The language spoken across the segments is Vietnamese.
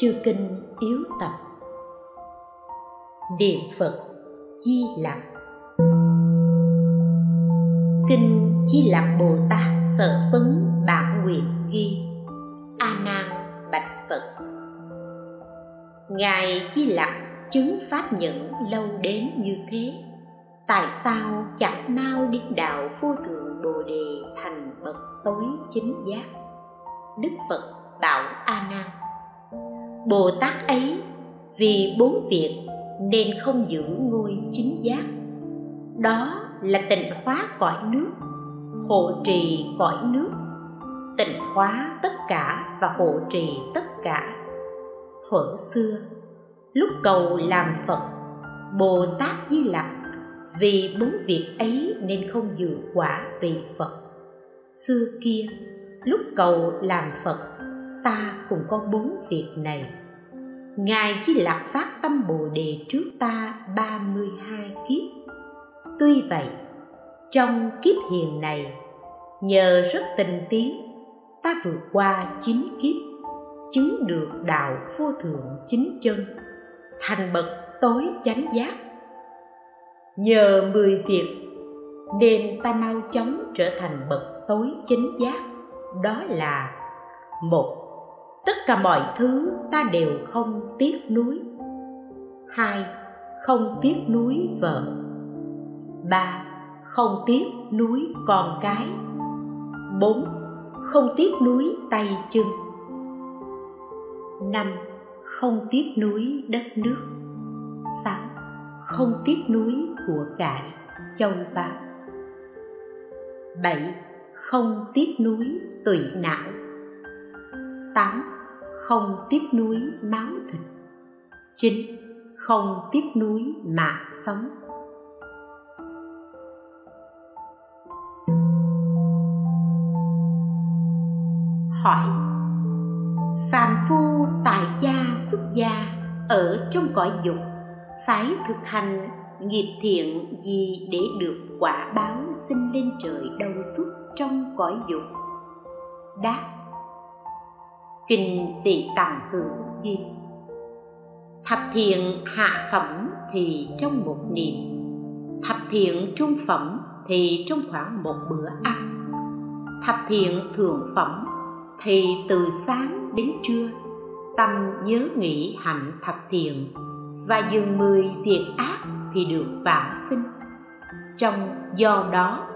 chư kinh yếu tập. Niệm phật di lặc. Kinh di lặc bồ tát sở vấn bản nguyện ghi. A nan bạch phật. Ngài di lặc chứng pháp nhẫn lâu đến như thế. Tại sao chẳng mau đến đạo vô thượng bồ đề thành bậc tối chính giác? Đức phật bảo a nan bồ tát ấy, vì bốn việc nên không giữ ngôi chính giác. Đó là tịnh hóa cõi nước, hộ trì cõi nước, tịnh hóa tất cả và hộ trì tất cả. Thuở xưa, lúc cầu làm phật, bồ tát di lặc vì bốn việc ấy nên không dự quả vị phật. Xưa kia, lúc cầu làm phật, ta cũng có bốn việc này ngài chỉ lạc phát tâm bồ đề trước ta 32 kiếp. Tuy vậy, trong kiếp hiền này, nhờ rất tình tiến, ta vượt qua chín kiếp, chứng được đạo vô thượng chính chân, thành bậc tối chánh giác. Nhờ mười việc, nên ta mau chóng trở thành bậc tối chính giác, đó là một tất cả mọi thứ ta đều không tiếc nuối. Hai, không tiếc nuối vợ. Ba, không tiếc nuối con cái. Bốn, không tiếc nuối tay chân. Năm, không tiếc nuối đất nước. Sáu, không tiếc nuối của cải châu báu bảy, không tiếc nuối tụy não. Tám không tiếc nuối máu thịt. Chín không tiếc nuối mạng sống. Hỏi, phàm phu tại gia xuất gia ở trong cõi dục phải thực hành nghiệp thiện gì để được quả báo sinh lên trời đầu xuất trong cõi dục? Đáp kinh vị tàng hữu ghi thập thiện hạ phẩm thì trong một niệm, thập thiện trung phẩm thì trong khoảng một bữa ăn. Thập thiện thượng phẩm thì từ sáng đến trưa, tâm nhớ nghĩ hạnh thập thiện và dừng mười việc ác thì được vãng sinh. Trong do đó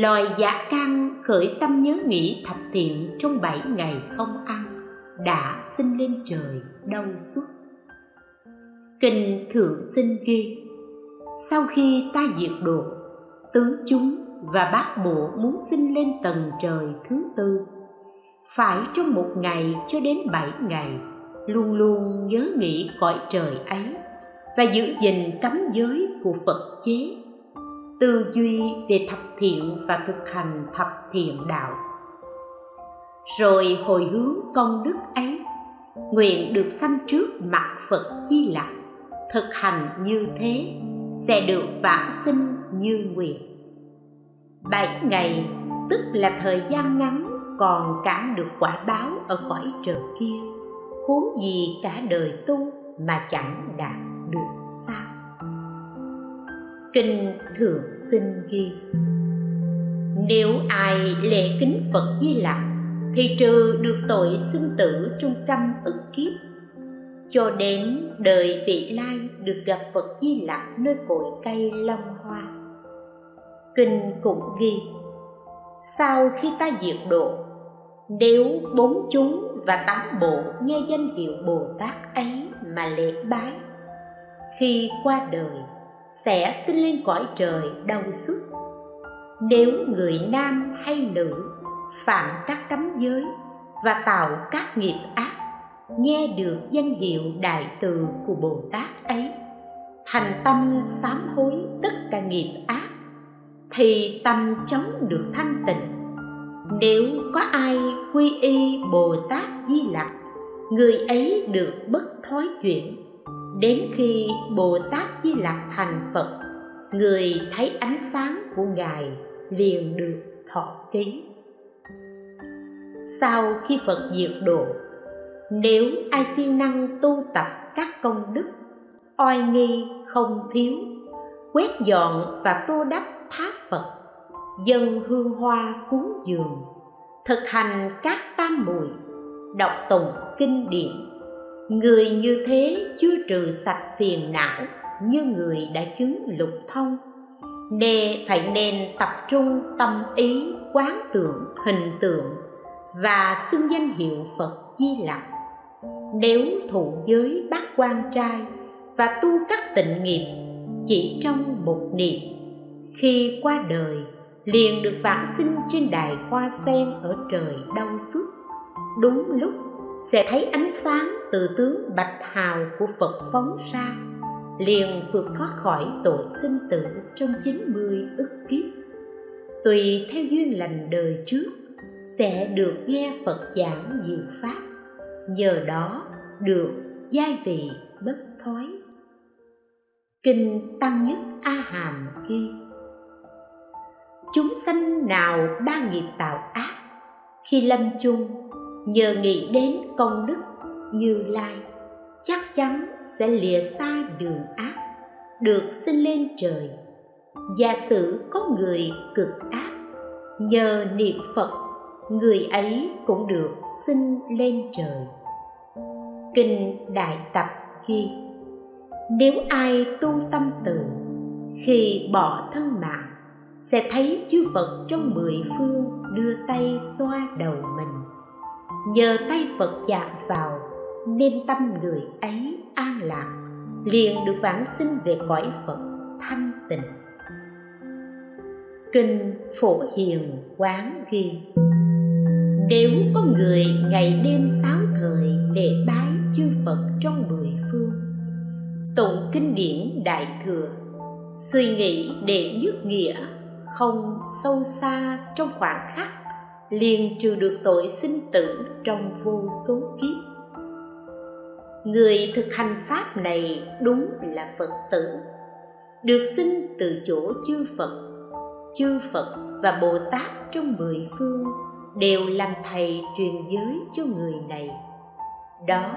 loài giả can khởi tâm nhớ nghĩ thập thiện trong bảy ngày không ăn, đã sinh lên trời đâu suốt kinh thượng sinh ghi, sau khi ta diệt độ, tứ chúng và bát bộ muốn sinh lên tầng trời thứ tư. Phải trong một ngày cho đến bảy ngày, luôn luôn nhớ nghĩ cõi trời ấy và giữ gìn cấm giới của phật chế tư duy về thập thiện và thực hành thập thiện đạo. Rồi hồi hướng công đức ấy, nguyện được sanh trước mặt phật chi lặc, thực hành như thế sẽ được vãng sinh như nguyện. Bảy ngày, tức là thời gian ngắn còn cản được quả báo ở cõi trời kia, huống gì cả đời tu mà chẳng đạt được sao? Kinh thượng sinh ghi, nếu ai lễ kính phật di lặc, thì trừ được tội sinh tử trong trăm ức kiếp. Cho đến đời vị lai được gặp phật di lặc nơi cội cây long hoa. Kinh cũng ghi, sau khi ta diệt độ, nếu bốn chúng và tám bộ nghe danh hiệu bồ tát ấy mà lễ bái, khi qua đời sẽ sinh lên cõi trời đau xuất nếu người nam hay nữ phạm các cấm giới và tạo các nghiệp ác, nghe được danh hiệu đại từ của bồ tát ấy, thành tâm sám hối tất cả nghiệp ác, thì tâm chống được thanh tịnh. Nếu có ai quy y bồ tát di lặc, người ấy được bất thói chuyển đến khi bồ tát di lặc thành phật, người thấy ánh sáng của ngài liền được thọ ký. Sau khi phật diệt độ, nếu ai siêng năng tu tập các công đức, oai nghi không thiếu, quét dọn và tô đắp tháp phật, dân hương hoa cúng dường, thực hành các tam muội, đọc tụng kinh điển người như thế chưa trừ sạch phiền não như người đã chứng lục thông. Nên phải nên tập trung tâm ý, quán tưởng, hình tượng và xưng danh hiệu phật di lặc. Nếu thụ giới bác quan trai và tu các tịnh nghiệp chỉ trong một niệm, khi qua đời liền được vãng sinh trên đài hoa sen ở trời đau suốt đúng lúc sẽ thấy ánh sáng từ tướng bạch hào của phật phóng ra, liền vượt thoát khỏi tội sinh tử trong 90 ức kiếp. Tùy theo duyên lành đời trước, sẽ được nghe Phật giảng diệu pháp, nhờ đó được giai vị bất thoái. Kinh tăng nhất a hàm ghi, chúng sanh nào ba nghiệp tạo ác, khi lâm chung nhờ nghĩ đến công đức như lai, chắc chắn sẽ lìa xa đường ác, được sinh lên trời. Giả sử có người cực ác, nhờ niệm phật, người ấy cũng được sinh lên trời. Kinh đại tập ghi, nếu ai tu tâm từ, khi bỏ thân mạng, sẽ thấy chư phật trong mười phương đưa tay xoa đầu mình nhờ tay phật chạm vào, nên tâm người ấy an lạc, liền được vãng sinh về cõi phật thanh tịnh. Kinh phổ hiền quán ghi, nếu có người ngày đêm sáu thời lễ bái chư phật trong mười phương, tụng kinh điển đại thừa, suy nghĩ để nhất nghĩa không sâu xa trong khoảng khắc liền trừ được tội sinh tử trong vô số kiếp. Người thực hành pháp này đúng là phật tử, được sinh từ chỗ chư phật. Chư phật và bồ tát trong mười phương đều làm thầy truyền giới cho người này. Đó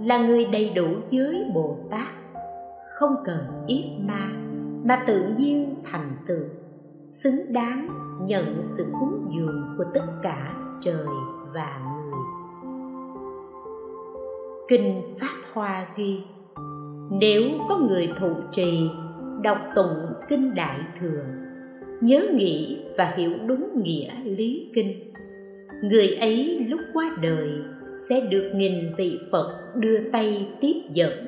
là người đầy đủ giới bồ tát, không cần yết ma, mà tự nhiên thành tựu, xứng đáng nhận sự cúng dường của tất cả trời và người. Kinh pháp hoa ghi, nếu có người thụ trì, đọc tụng kinh đại thừa, nhớ nghĩ và hiểu đúng nghĩa lý kinh. Người ấy lúc qua đời sẽ được nghìn vị phật đưa tay tiếp dẫn,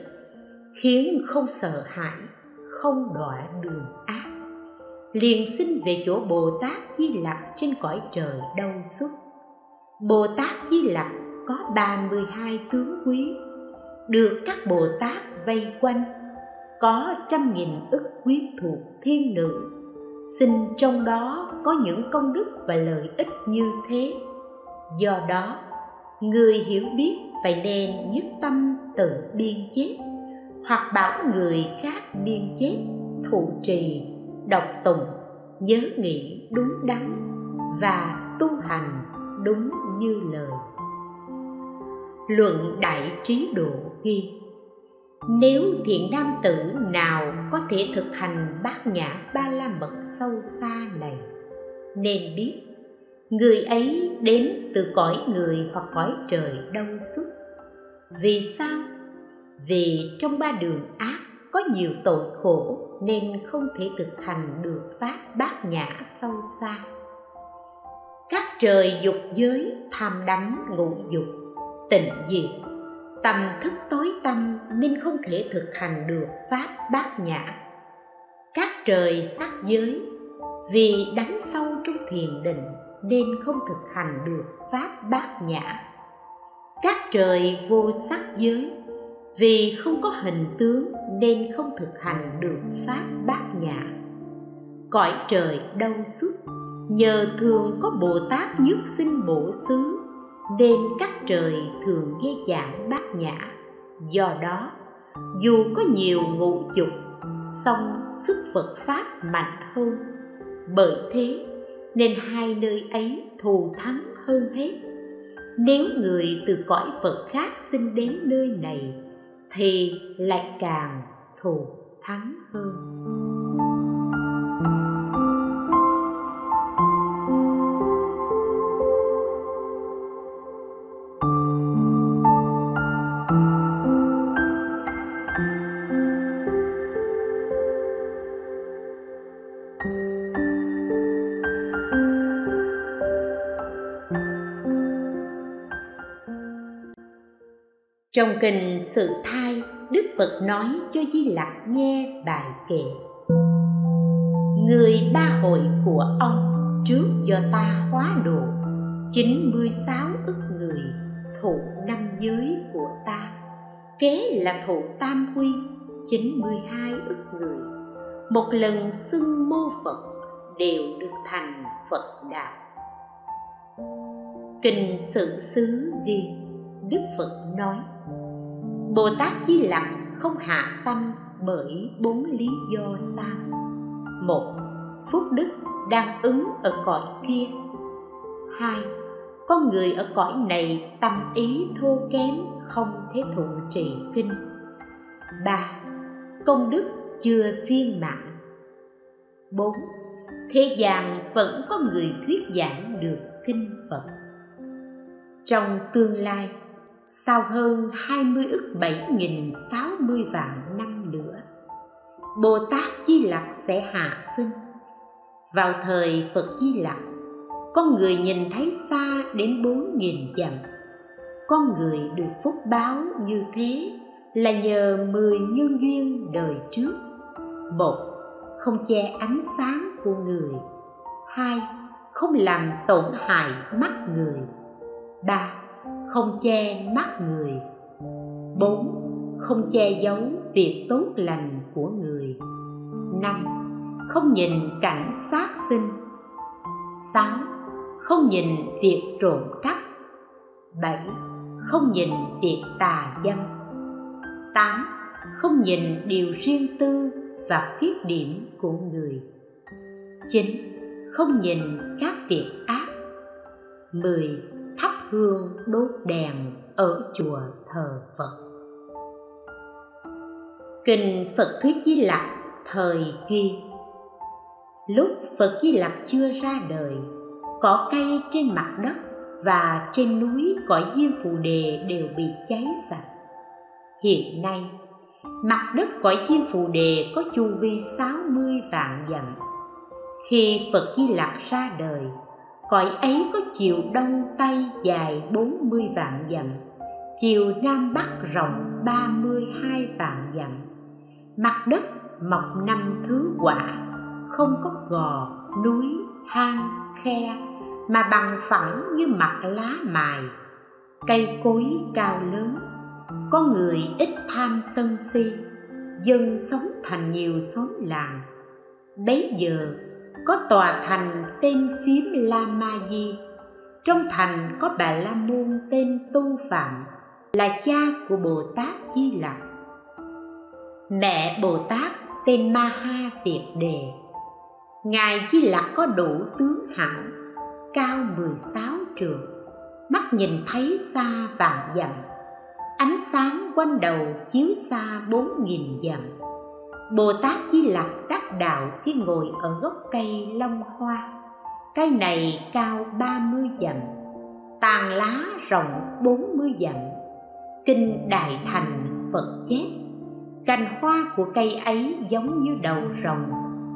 khiến không sợ hãi, không đọa đường liền xin về chỗ bồ tát di lặc trên cõi trời đâu xuất bồ tát di lặc có 32 tướng quý, được các bồ tát vây quanh, có trăm nghìn ức quyết thuộc thiên nữ. Xin trong đó có những công đức và lợi ích như thế. Do đó, người hiểu biết phải nên nhất tâm tự biên chép hoặc bảo người khác biên chép thụ trì đọc tụng nhớ nghĩ đúng đắn và tu hành đúng như lời. Luận đại trí độ ghi, nếu thiện nam tử nào có thể thực hành bát nhã ba la mật sâu xa này, nên biết người ấy đến từ cõi người hoặc cõi trời đâu xuất vì sao? Vì trong ba đường ác có nhiều tội khổ nên không thể thực hành được pháp bát nhã sâu xa. Các trời dục giới tham đắm ngũ dục, tịnh diệt. Tâm thức tối tâm nên không thể thực hành được pháp bát nhã. Các trời sắc giới, vì đắm sâu trong thiền định nên không thực hành được pháp bát nhã. Các trời vô sắc giới vì không có hình tướng nên không thực hành được pháp bát nhã. Cõi trời đâu xuất nhờ thường có bồ tát nhất sinh bổ xứ, nên các trời thường nghe giảng bát nhã. Do đó, dù có nhiều ngũ dục, song sức phật pháp mạnh hơn. Bởi thế, nên hai nơi ấy thù thắng hơn hết. Nếu người từ cõi phật khác sinh đến nơi này thì lại càng thù thắng hơn. Trong kinh Sự Thai, Đức Phật nói cho Di Lặc nghe bài kệ. Người ba hội của ông trước do ta hóa độ 96 ức người thụ năm giới của ta. Kế là thụ tam quy 92 ức người. Một lần xưng mô Phật đều được thành Phật đạo. Kinh Sự Xứ ghi Đức Phật nói, Bồ Tát Di Lặc không hạ sanh bởi bốn lý do sau một, phúc đức đang ứng ở cõi kia. Hai, con người ở cõi này tâm ý thô kém không thể thụ trì kinh. Ba, công đức chưa viên mãn. Bốn, thế gian vẫn có người thuyết giảng được kinh phật. Trong tương lai sau hơn 20 ức 7.060 vạn năm nữa. Bồ Tát Di Lặc sẽ hạ sinh. Vào thời Phật Di Lặc, Con người nhìn thấy xa đến 4.000 dặm. Con người được phúc báo như thế Là nhờ 10 nhân duyên đời trước. Một, Không che ánh sáng của người. Hai, Không làm tổn hại mắt người. Ba không che mắt người. Bốn, không che giấu việc tốt lành của người. Năm, không nhìn cảnh sát sinh. Sáu, không nhìn việc trộm cắp. Bảy, không nhìn việc tà dâm. Tám, không nhìn điều riêng tư và khuyết điểm của người. Chín, không nhìn các việc ác. Mười thắp hương đốt đèn ở chùa thờ Phật. Kinh Phật Thuyết Di Lặc thời kia Lúc Phật Di Lặc chưa ra đời, cỏ cây trên mặt đất và trên núi cõi diêm phù đề đều bị cháy sạch. Hiện nay, mặt đất cõi diêm phù đề có chu vi 60 vạn dặm. Khi Phật Di Lặc ra đời, cõi ấy có chiều đông tây dài 40 vạn dặm, chiều nam bắc rộng 32 vạn dặm. Mặt đất mọc năm thứ quả, không có gò, núi, hang, khe, mà bằng phẳng như mặt lá mài. Cây cối cao lớn, có người ít tham sân si, dân sống thành nhiều xóm làng. Bấy giờ có tòa thành tên phím La Ma Di. Trong thành có bà La Môn tên Tu Phạm, là cha của Bồ Tát Di Lặc. Mẹ Bồ Tát tên Ma Ha Việt Đề. Ngài Di Lặc có đủ tướng hẳn, cao 16 trường, mắt nhìn thấy xa vạn dặm, ánh sáng quanh đầu chiếu xa bốn nghìn dặm Bồ Tát Di Lặc đắc đạo khi ngồi ở gốc cây long hoa. Cây này cao 30 dặm, Tàn lá rộng 40 dặm. Kinh Đại Thành Phật chép, Cành hoa của cây ấy giống như đầu rồng,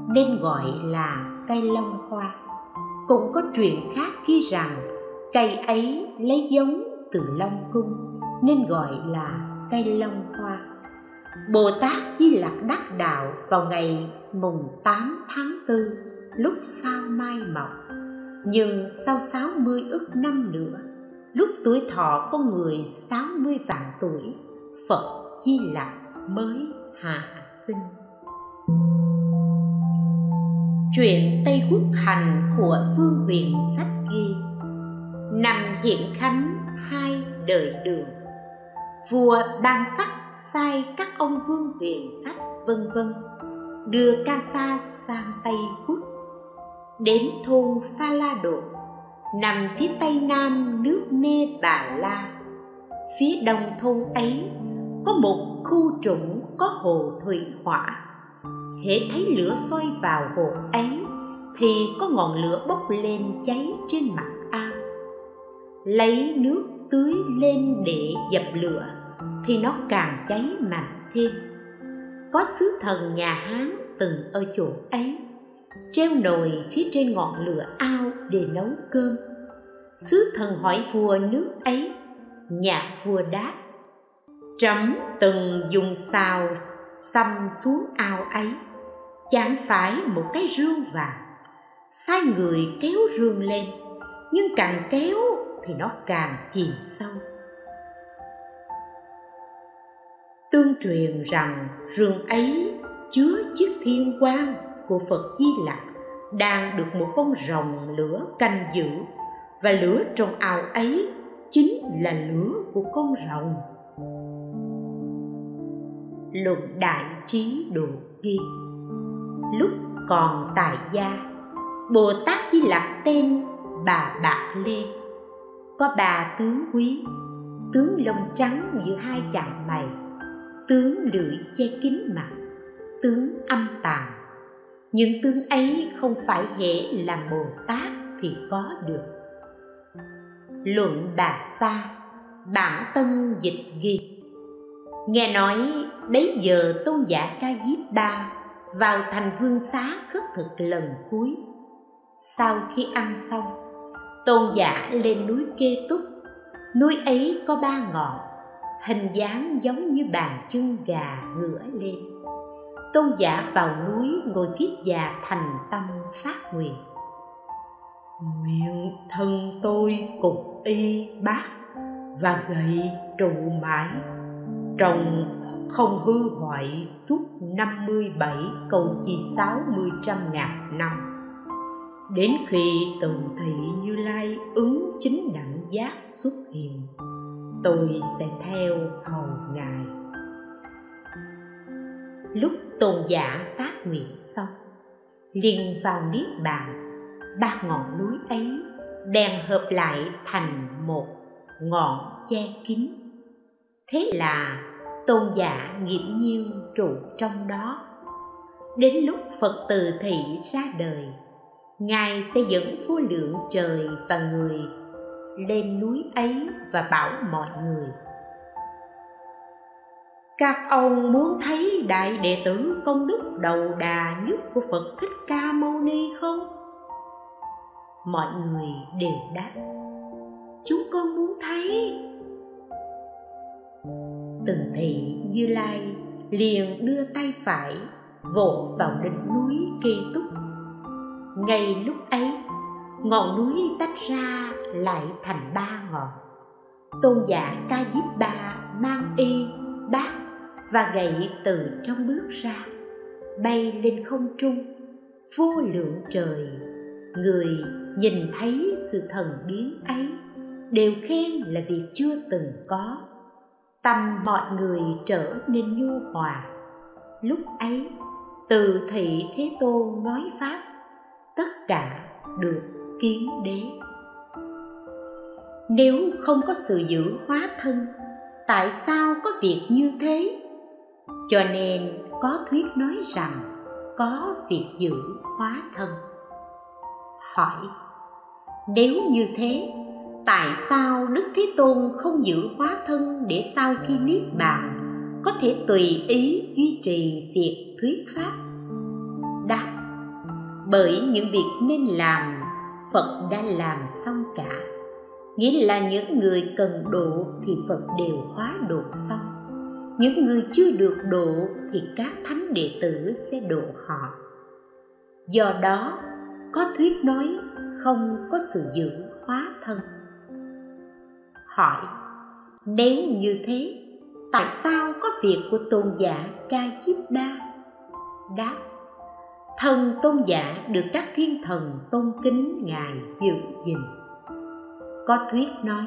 Nên gọi là cây long hoa. Cũng có truyện khác ghi rằng Cây ấy lấy giống từ Long Cung, Nên gọi là cây long hoa. Bồ Tát Di Lặc đắc đạo vào ngày mùng 8 tháng 4 lúc sao mai mọc. Nhưng sau 60 ức năm nữa, lúc tuổi thọ con người 60 vạn tuổi, Phật Di Lặc mới hạ sinh. Chuyện Tây Quốc Hành của Phương Huyền Sách ghi, Năm hiện khánh, hai đời đường. Vua ban sắc sai các ông vương huyền sách vân vân. Đưa ca sa sang tây quốc. Đến thôn pha la độ. Nằm phía tây nam nước nê bà la. Phía đông thôn ấy có một khu trũng có hồ thủy hỏa. Hễ thấy lửa soi vào hồ ấy thì có ngọn lửa bốc lên cháy trên mặt ao. Lấy nước tưới lên để dập lửa thì nó càng cháy mạnh thêm. Có sứ thần nhà hán từng ở chỗ ấy, treo nồi phía trên ngọn lửa ao để nấu cơm. Sứ thần hỏi vua nước ấy, nhà vua đáp, trẫm từng dùng xào xăm xuống ao ấy chẳng phải một cái rương vàng. Sai người kéo rương lên, nhưng càng kéo thì nó càng chìm sâu. Tương truyền rằng rương ấy chứa chiếc thiên quan của phật di lặc đang được một con rồng lửa canh giữ. Và lửa trong ao ấy chính là lửa của con rồng. Luận đại trí độ ghi. Lúc còn tại gia, bồ tát di lặc tên bà bạc lê có bà tướng quý, tướng lông trắng giữa hai chạm mày tướng lưỡi che kín mặt, tướng âm tàn. Những tướng ấy không phải hệ làm bồ tát thì có được. Luận bà sa, bản tân dịch ghi. Nghe nói bấy giờ tôn giả ca diếp ba vào thành vương xá khất thực lần cuối. Sau khi ăn xong, tôn giả lên núi kê túc. Núi ấy có ba ngọn hình dáng giống như bàn chân gà ngửa lên. Tôn giả vào núi ngồi kiết già thành tâm phát nguyện. Nguyện thân tôi cục y bát và gậy trụ mãi. Trồng không hư hoại suốt 57 câu chi 60 trăm ngàn năm. Đến khi tự thị như lai ứng chính đẳng giác xuất hiện tôi sẽ theo hầu ngài. Lúc tôn giả phát nguyện xong, liền vào niết bàn, ba ngọn núi ấy bèn hợp lại thành một ngọn che kín. Thế là tôn giả nghiệm nhiêu trụ trong đó. Đến lúc phật từ thị ra đời, ngài sẽ dẫn vô lượng trời và người lên núi ấy và bảo mọi người. Các ông muốn thấy đại đệ tử công đức đầu đà nhất của phật thích ca mâu ni không? Mọi người đều đáp, chúng con muốn thấy. Từ thị như lai liền đưa tay phải vỗ vào đỉnh núi kê túc. Ngay lúc ấy ngọn núi tách ra lại thành ba ngọn. Tôn giả ca diếp ba mang y, bát và gậy từ trong bước ra, bay lên không trung, vô lượng trời. Người nhìn thấy sự thần biến ấy đều khen là việc chưa từng có. Tâm mọi người trở nên nhu hòa. Lúc ấy, từ thị thế tôn nói pháp, tất cả được kiến đế. Nếu không có sự giữ hóa thân, tại sao có việc như thế? Cho nên có thuyết nói rằng có việc giữ hóa thân. Hỏi, nếu như thế, tại sao đức thế tôn không giữ hóa thân để sau khi niết bàn có thể tùy ý duy trì việc thuyết pháp? Đáp, bởi những việc nên làm phật đã làm xong cả. Nghĩa là những người cần độ thì phật đều hóa độ xong. Những người chưa được độ thì các thánh đệ tử sẽ độ họ. Do đó, có thuyết nói không có sự giữ hóa thân. Hỏi, nếu như thế, tại sao có việc của tôn giả ca diếp ba? Đáp thần tôn giả được các thiên thần tôn kính ngài giữ gìn. Có thuyết nói,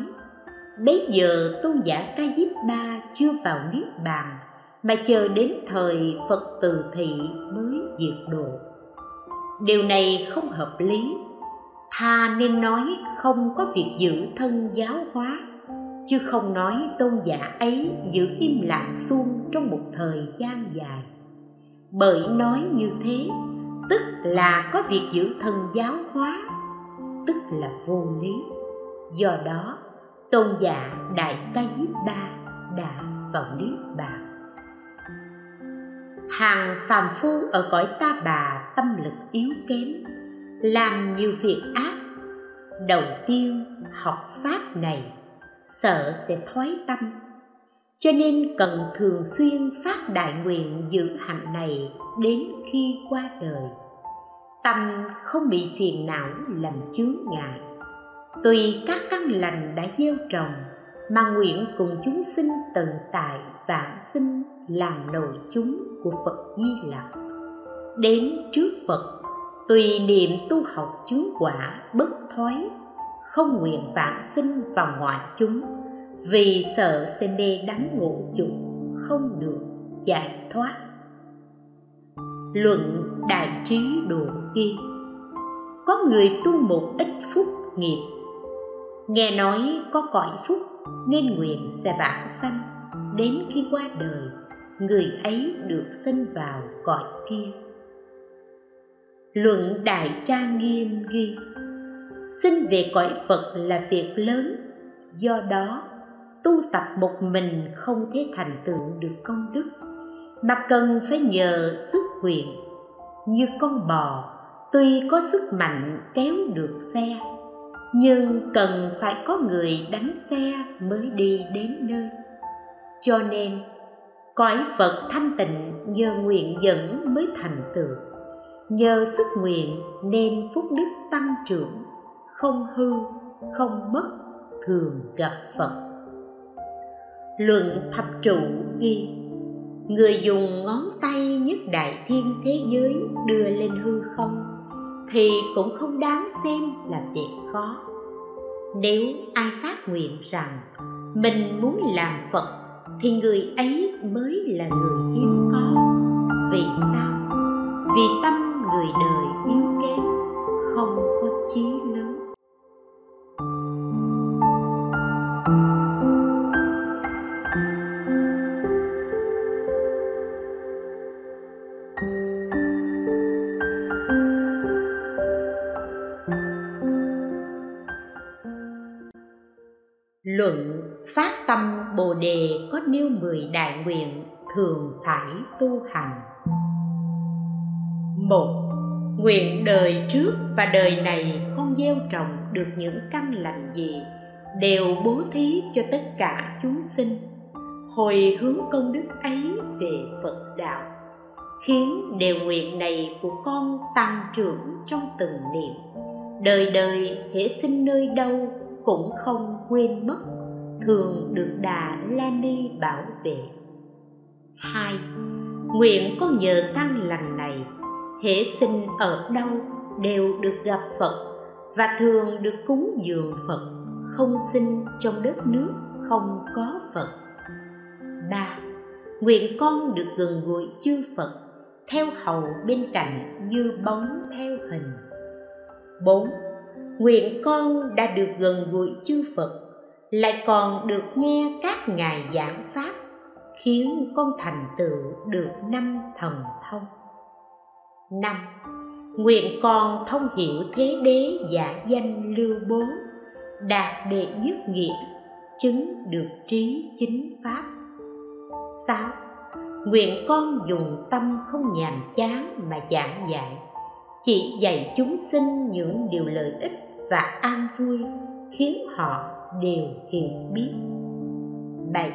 bấy giờ tôn giả ca diếp ba chưa vào niết bàn, mà chờ đến thời phật từ thị mới diệt độ. Điều này không hợp lý. Tha nên nói không có việc giữ thân giáo hóa, chứ không nói tôn giả ấy giữ im lặng suông trong một thời gian dài. Bởi nói như thế là có việc giữ thân giáo hóa, tức là vô lý. Do đó, tôn giả đại ca diếp ba đã vào niết bàn. Hàng phàm phu ở cõi ta bà tâm lực yếu kém, làm nhiều việc ác. Đầu tiên, học pháp này, sợ sẽ thoái tâm. Cho nên cần thường xuyên phát đại nguyện giữ hạnh này đến khi qua đời tâm không bị phiền não làm chướng ngại tùy các căn lành đã gieo trồng mà nguyện cùng chúng sinh tận tại vạn sinh làm nội chúng của Phật Di Lặc. Đến trước Phật, tùy niệm tu học chứng quả bất thoái, không nguyện vạn sinh vào ngoại chúng, vì sợ sẽ mê đắm ngũ dục, không được giải thoát. Luận Đại Trí đồ kia, Có người tu một ít phúc nghiệp. Nghe nói có cõi phúc nên nguyện sẽ vãng sanh. Đến khi qua đời người ấy được sinh vào cõi kia. Luận đại tra nghiêm ghi sinh về cõi phật là việc lớn do đó tu tập một mình không thể thành tựu được công đức mà cần phải nhờ sức quyền. Như con bò, tuy có sức mạnh kéo được xe, nhưng cần phải có người đánh xe mới đi đến nơi. Cho nên, cõi phật thanh tịnh nhờ nguyện dẫn mới thành tựu. Nhờ sức nguyện nên phúc đức tăng trưởng, không hư, không mất, thường gặp phật. Luận thập trụ ghi người dùng ngón tay nhất đại thiên thế giới đưa lên hư không thì cũng không đáng xem là việc khó. Nếu ai phát nguyện rằng mình muốn làm phật thì người ấy mới là người hiếm có. Vì sao? Vì tâm người đời yếu kém, không có chí lớn. Luận phát tâm Bồ đề có nêu mười đại nguyện thường phải tu hành. Một, nguyện đời trước và đời này con gieo trồng được những căn lành gì đều bố thí cho tất cả chúng sinh hồi hướng công đức ấy về Phật đạo khiến đều nguyện này của con tăng trưởng trong từng niệm đời đời hễ sinh nơi đâu cũng không quên mất, thường được đà la ni bảo vệ. Hai, nguyện con nhờ căn lành này, hễ sinh ở đâu đều được gặp phật và thường được cúng dường phật, không sinh trong đất nước không có phật. Ba, nguyện con được gần gũi chư phật, theo hầu bên cạnh như bóng theo hình. Bốn nguyện con đã được gần gũi chư Phật, lại còn được nghe các ngài giảng pháp, khiến con thành tựu được năm thần thông. Năm, nguyện con thông hiểu thế đế giả danh lưu bố, đạt đệ nhất nghĩa, chứng được trí chính pháp. Sáu, nguyện con dùng tâm không nhàm chán mà giảng dạy, chỉ dạy chúng sinh những điều lợi ích và an vui khiến họ đều hiểu biết bảy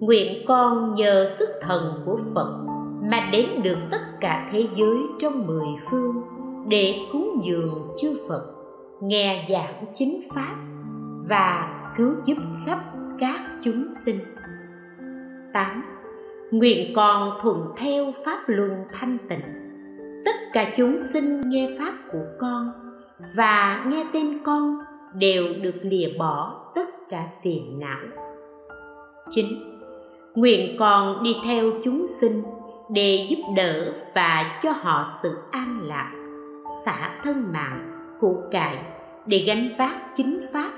Nguyện con nhờ sức thần của Phật mà đến được tất cả thế giới trong mười phương để cúng dường chư Phật, nghe giảng chính Pháp và cứu giúp khắp các chúng sinh. 8. Nguyện con thuận theo Pháp luân thanh tịnh. Tất cả chúng sinh nghe Pháp của con và nghe tên con đều được lìa bỏ tất cả phiền não 9. Nguyện con đi theo chúng sinh để giúp đỡ và cho họ sự an lạc, xả thân mạng, của cải để gánh vác chính pháp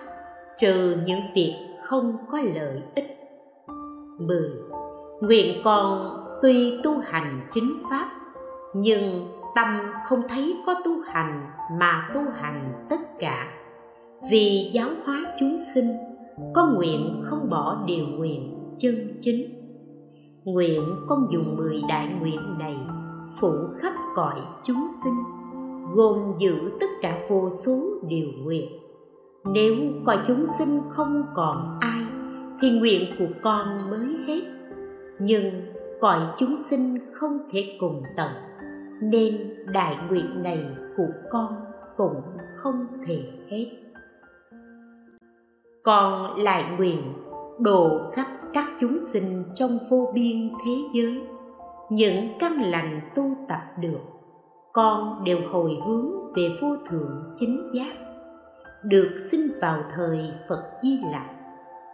trừ những việc không có lợi ích 10. Nguyện con tuy tu hành chính pháp nhưng tâm không thấy có tu hành mà tu hành tất cả. Vì giáo hóa chúng sinh, có nguyện không bỏ điều nguyện chân chính. Nguyện con dùng mười đại nguyện này phủ khắp cõi chúng sinh, gồm giữ tất cả vô số điều nguyện. Nếu cõi chúng sinh không còn ai, thì nguyện của con mới hết. Nhưng cõi chúng sinh không thể cùng tận nên đại nguyện này của con cũng không thể hết. Con lại nguyện độ khắp các chúng sinh trong vô biên thế giới. Những căn lành tu tập được, con đều hồi hướng về vô thượng chính giác. Được sinh vào thời phật di lặc,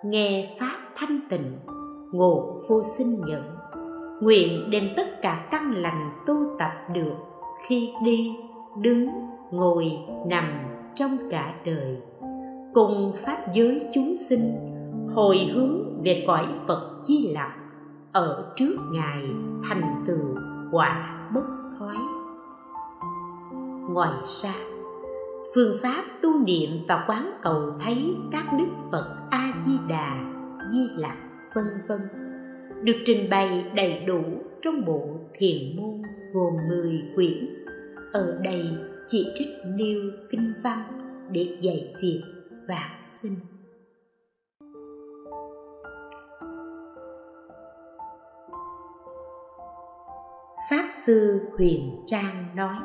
nghe pháp thanh tịnh, ngộ vô sinh nhẫn nguyện đem tất cả căn lành tu tập được khi đi, đứng, ngồi, nằm trong cả đời. Cùng pháp giới chúng sinh, hồi hướng về cõi phật di lặc, ở trước ngài thành tựu quả bất thoái. Ngoài ra, phương pháp tu niệm và quán cầu thấy các đức phật a di đà, di lặc, vân vân được trình bày đầy đủ trong bộ thiền môn gồm 10 quyển. Ở đây chỉ trích nêu kinh văn để dạy việc vạn sinh. Pháp Sư Huyền Trang nói,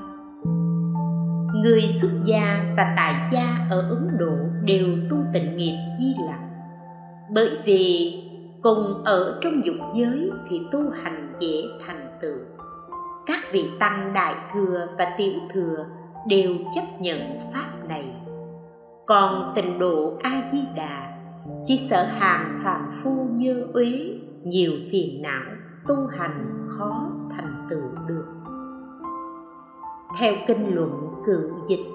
Người xuất gia và tại gia ở Ấn Độ đều tu tịnh nghiệp di lặc. Bởi vì cùng ở trong dục giới thì tu hành dễ thành tựu. Các vị tăng đại thừa và tiểu thừa đều chấp nhận Pháp này. Còn tịnh độ A-di-đà chỉ sợ hàng phàm phu như uế, nhiều phiền não, tu hành khó thành tựu được. Theo kinh luận cựu dịch,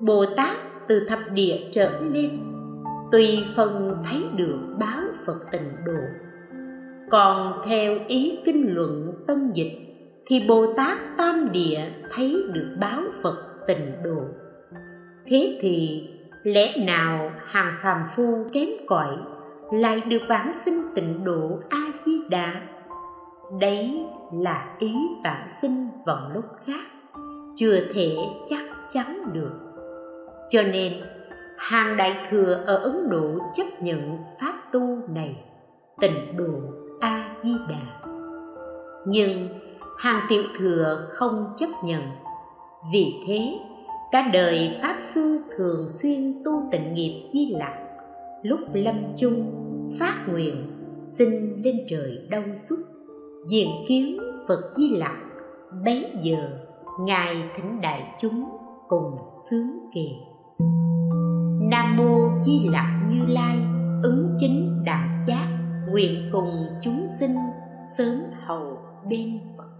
bồ tát từ thập địa trở lên tùy phần thấy được báo phật tịnh độ. Còn theo ý kinh luận tân dịch, thì bồ tát tam địa thấy được báo phật tịnh độ. Thế thì, lẽ nào hàng phàm phu kém cỏi lại được vãng sinh tịnh độ a di đà đấy là ý vãng sinh vào lúc khác, chưa thể chắc chắn được. Cho nên hàng đại thừa ở ấn độ chấp nhận pháp tu này, tịnh độ a di đà nhưng hàng tiểu thừa không chấp nhận. Vì thế, cả đời pháp sư thường xuyên tu tịnh nghiệp di lặc, lúc lâm chung, phát nguyện, xin lên trời đau xuất diện kiến phật di lặc, bấy giờ ngài thỉnh đại chúng cùng sướng kề nam mô di lặc như lai, ứng chính đẳng giác, nguyện cùng chúng sinh sớm hầu bên phật.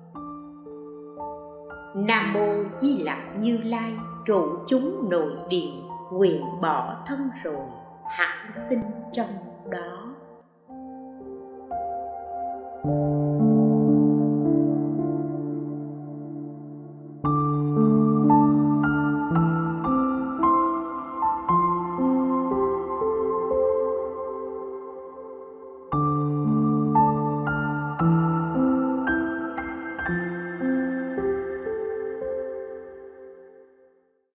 Nam mô di lặc như lai, trụ chúng nội điện nguyện bỏ thân rồi, hẳn sinh trong đó. thank you